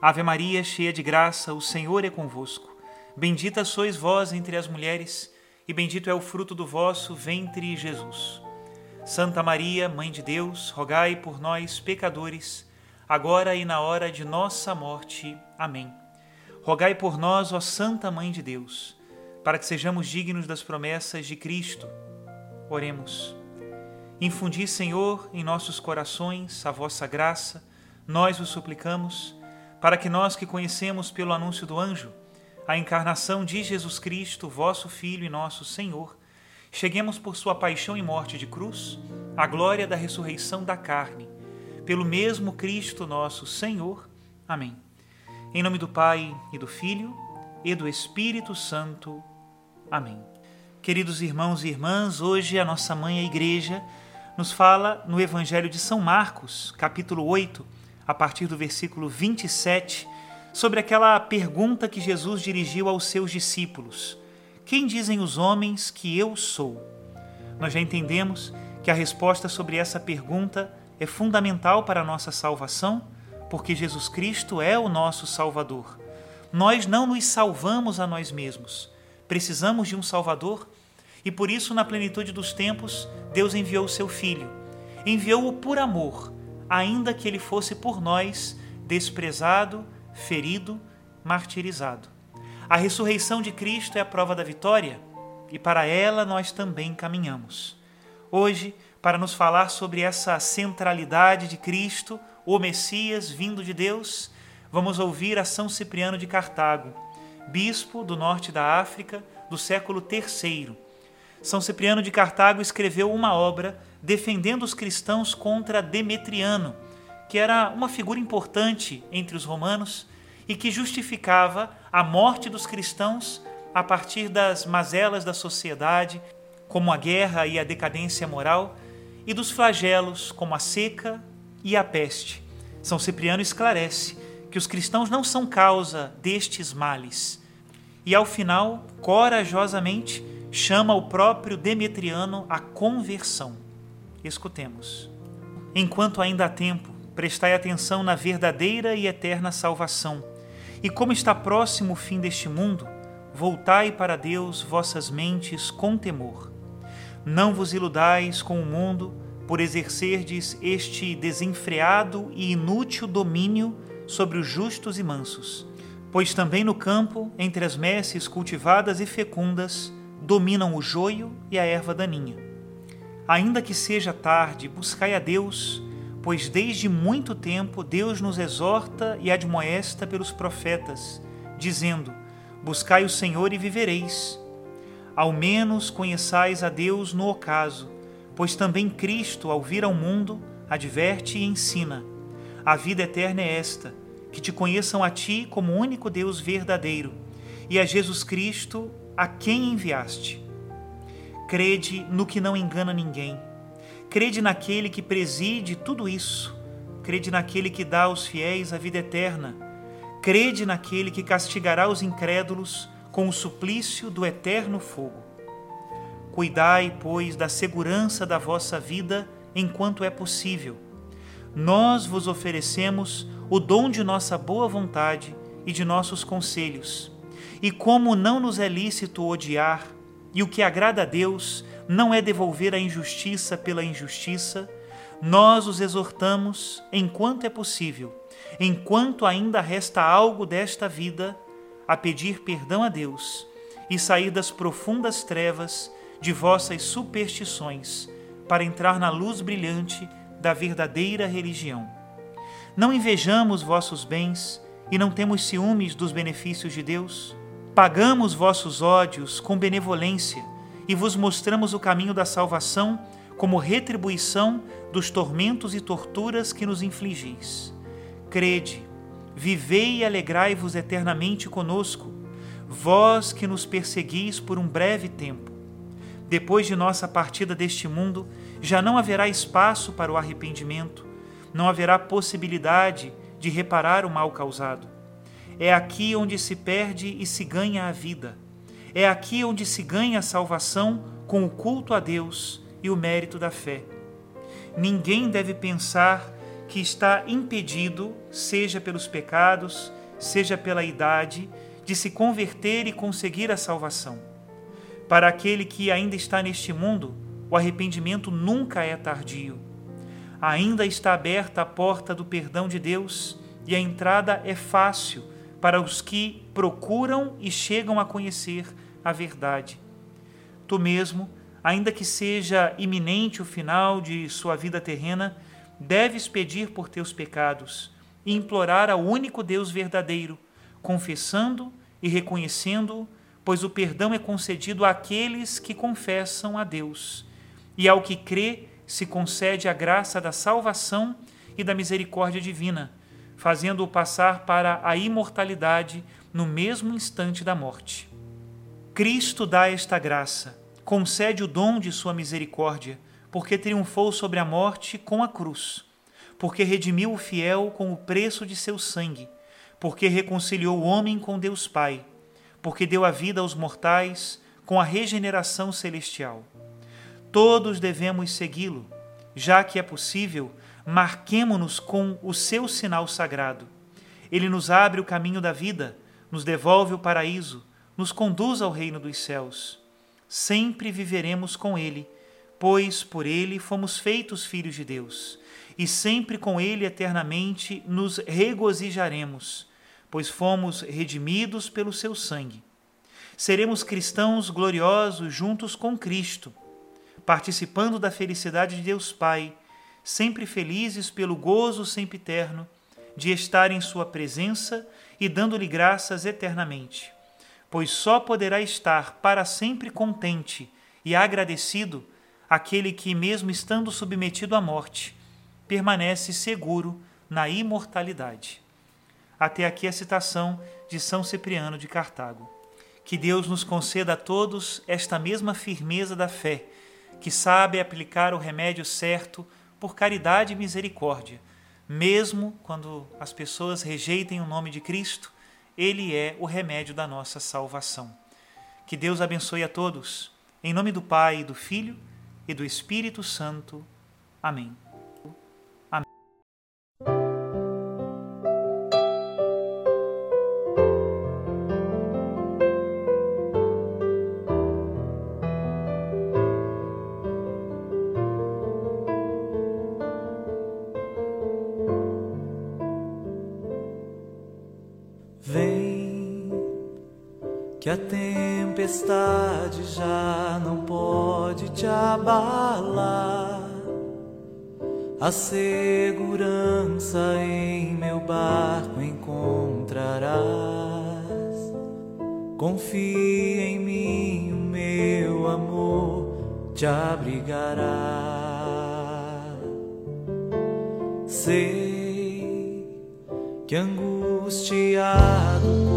Ave Maria, cheia de graça, o Senhor é convosco. Bendita sois vós entre as mulheres, e bendito é o fruto do vosso ventre, Jesus. Santa Maria, Mãe de Deus, rogai por nós, pecadores, agora e na hora de nossa morte. Amém. Rogai por nós, ó Santa Mãe de Deus, para que sejamos dignos das promessas de Cristo. Oremos. Infundi, Senhor, em nossos corações a vossa graça, nós o suplicamos, para que nós que conhecemos pelo anúncio do anjo a encarnação de Jesus Cristo, vosso Filho e nosso Senhor, cheguemos por sua paixão e morte de cruz à glória da ressurreição da carne, pelo mesmo Cristo nosso Senhor. Amém. Em nome do Pai e do Filho e do Espírito Santo. Amém. Queridos irmãos e irmãs, hoje a nossa mãe, a Igreja, nos fala no Evangelho de São Marcos, capítulo 8, a partir do versículo 27, sobre aquela pergunta que Jesus dirigiu aos seus discípulos: Quem dizem os homens que eu sou? Nós já entendemos que a resposta sobre essa pergunta é fundamental para a nossa salvação, porque Jesus Cristo é o nosso Salvador. Nós não nos salvamos a nós mesmos. Precisamos de um Salvador e por isso, na plenitude dos tempos, Deus enviou o seu Filho. Enviou-o por amor, ainda que ele fosse por nós desprezado, ferido, martirizado. A ressurreição de Cristo é a prova da vitória e para ela nós também caminhamos. Hoje, para nos falar sobre essa centralidade de Cristo, o Messias vindo de Deus, vamos ouvir a São Cipriano de Cartago, bispo do norte da África do século III são Cipriano de Cartago escreveu uma obra defendendo os cristãos contra Demetriano, que era uma figura importante entre os romanos e que justificava a morte dos cristãos a partir das mazelas da sociedade, como a guerra e a decadência moral, e dos flagelos, como a seca e a peste. São Cipriano esclarece que os cristãos não são causa destes males. E ao final, corajosamente, chama o próprio Demetriano à conversão. Escutemos. Enquanto ainda há tempo, prestai atenção na verdadeira e eterna salvação. E como está próximo o fim deste mundo, voltai para Deus vossas mentes com temor. Não vos iludais com o mundo por exercerdes este desenfreado e inútil domínio sobre os justos e mansos, pois também no campo, entre as messes cultivadas e fecundas, dominam o joio e a erva daninha. Ainda que seja tarde, buscai a Deus, pois desde muito tempo Deus nos exorta e admoesta pelos profetas, dizendo: Buscai o Senhor e vivereis. Ao menos conheçais a Deus no ocaso, pois também Cristo, ao vir ao mundo, adverte e ensina. A vida eterna é esta: que te conheçam a ti como único Deus verdadeiro, e a Jesus Cristo, a quem enviaste. Crede no que não engana ninguém. Crede naquele que preside tudo isso. Crede naquele que dá aos fiéis a vida eterna. Crede naquele que castigará os incrédulos com o suplício do eterno fogo. Cuidai, pois, da segurança da vossa vida enquanto é possível. Nós vos oferecemos o dom de nossa boa vontade e de nossos conselhos e como não nos é lícito odiar, e o que agrada a Deus não é devolver a injustiça pela injustiça, nós os exortamos, enquanto é possível, enquanto ainda resta algo desta vida, a pedir perdão a Deus e sair das profundas trevas de vossas superstições para entrar na luz brilhante da verdadeira religião. Não invejamos vossos bens e não temos ciúmes dos benefícios de Deus? Pagamos vossos ódios com benevolência e vos mostramos o caminho da salvação como retribuição dos tormentos e torturas que nos infligis. Crede, vivei e alegrai-vos eternamente conosco, vós que nos perseguis por um breve tempo. Depois de nossa partida deste mundo, já não haverá espaço para o arrependimento, não haverá possibilidade de reparar o mal causado. É aqui onde se perde e se ganha a vida. É aqui onde se ganha a salvação com o culto a Deus e o mérito da fé. Ninguém deve pensar que está impedido, seja pelos pecados, seja pela idade, de se converter e conseguir a salvação. Para aquele que ainda está neste mundo, o arrependimento nunca é tardio. Ainda está aberta a porta do perdão de Deus e a entrada é fácil para os que procuram e chegam a conhecer a verdade. Tu mesmo, ainda que seja iminente o final de sua vida terrena, deves pedir por teus pecados e implorar ao único Deus verdadeiro, confessando e reconhecendo-o, pois o perdão é concedido àqueles que confessam a Deus. E ao que crê, se concede a graça da salvação e da misericórdia divina, fazendo-o passar para a imortalidade no mesmo instante da morte. Cristo dá esta graça, concede o dom de sua misericórdia porque triunfou sobre a morte com a cruz, porque redimiu o fiel com o preço de seu sangue, porque reconciliou o homem com Deus Pai, porque deu a vida aos mortais com a regeneração celestial. Todos devemos segui-lo, já que é possível, marquemo-nos com o seu sinal sagrado. Ele nos abre o caminho da vida, nos devolve o paraíso, nos conduz ao reino dos céus. Sempre viveremos com ele pois por ele fomos feitos filhos de Deus, e sempre com ele eternamente nos regozijaremos, pois fomos redimidos pelo seu sangue. Seremos cristãos gloriosos juntos com Cristo, participando da felicidade de Deus Pai, sempre felizes pelo gozo sempiterno de estar em Sua presença e dando-lhe graças eternamente, pois só poderá estar para sempre contente e agradecido aquele que, mesmo estando submetido à morte, permanece seguro na imortalidade. Até aqui a citação de São Cipriano de Cartago. Que Deus nos conceda a todos esta mesma firmeza da fé, que sabe aplicar o remédio certo por caridade e misericórdia, mesmo quando as pessoas rejeitem o nome de Cristo, ele é o remédio da nossa salvação. Que Deus abençoe a todos. Em nome do Pai, do Filho e do Espírito Santo. Amém. Que a tempestade já não pode te abalar. A segurança em meu barco encontrarás. Confia em mim, o meu amor te abrigará. Sei que angustiado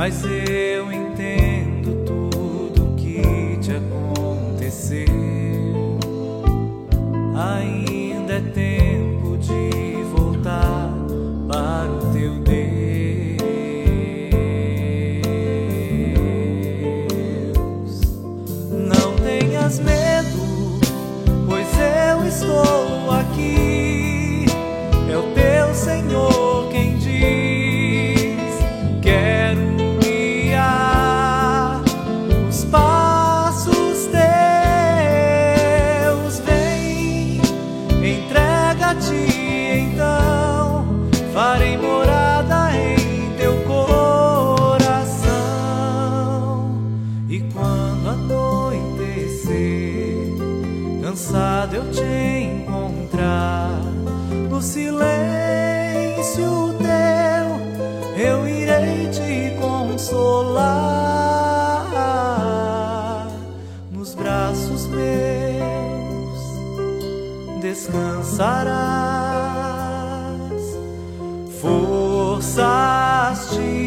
mas eu descansarás, forças te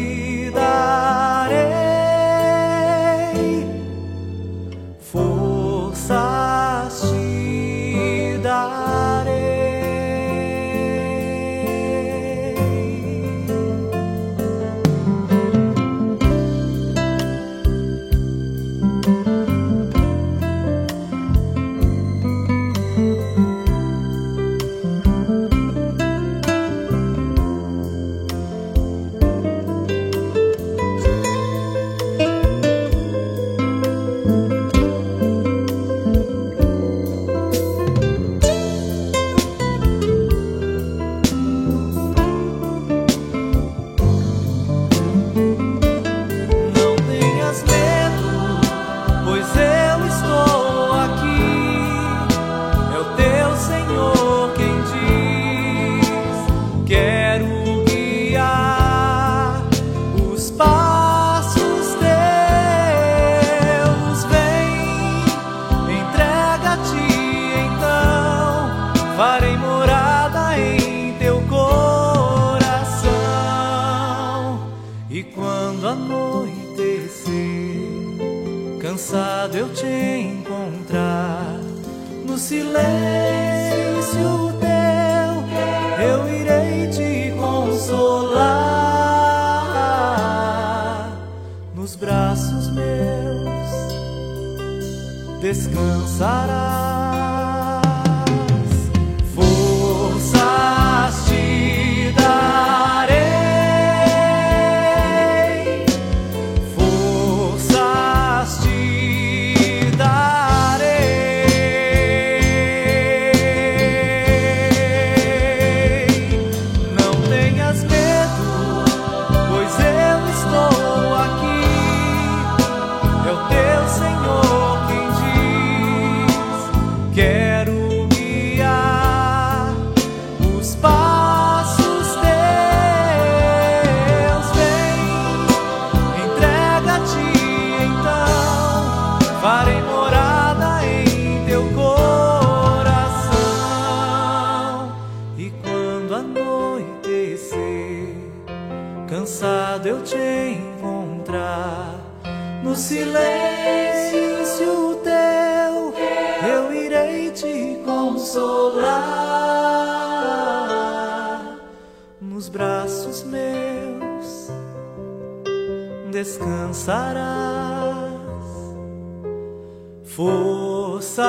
cansado eu te encontrar no silêncio teu, eu irei te consolar nos braços meus. Descansarás. alcançarás. Forças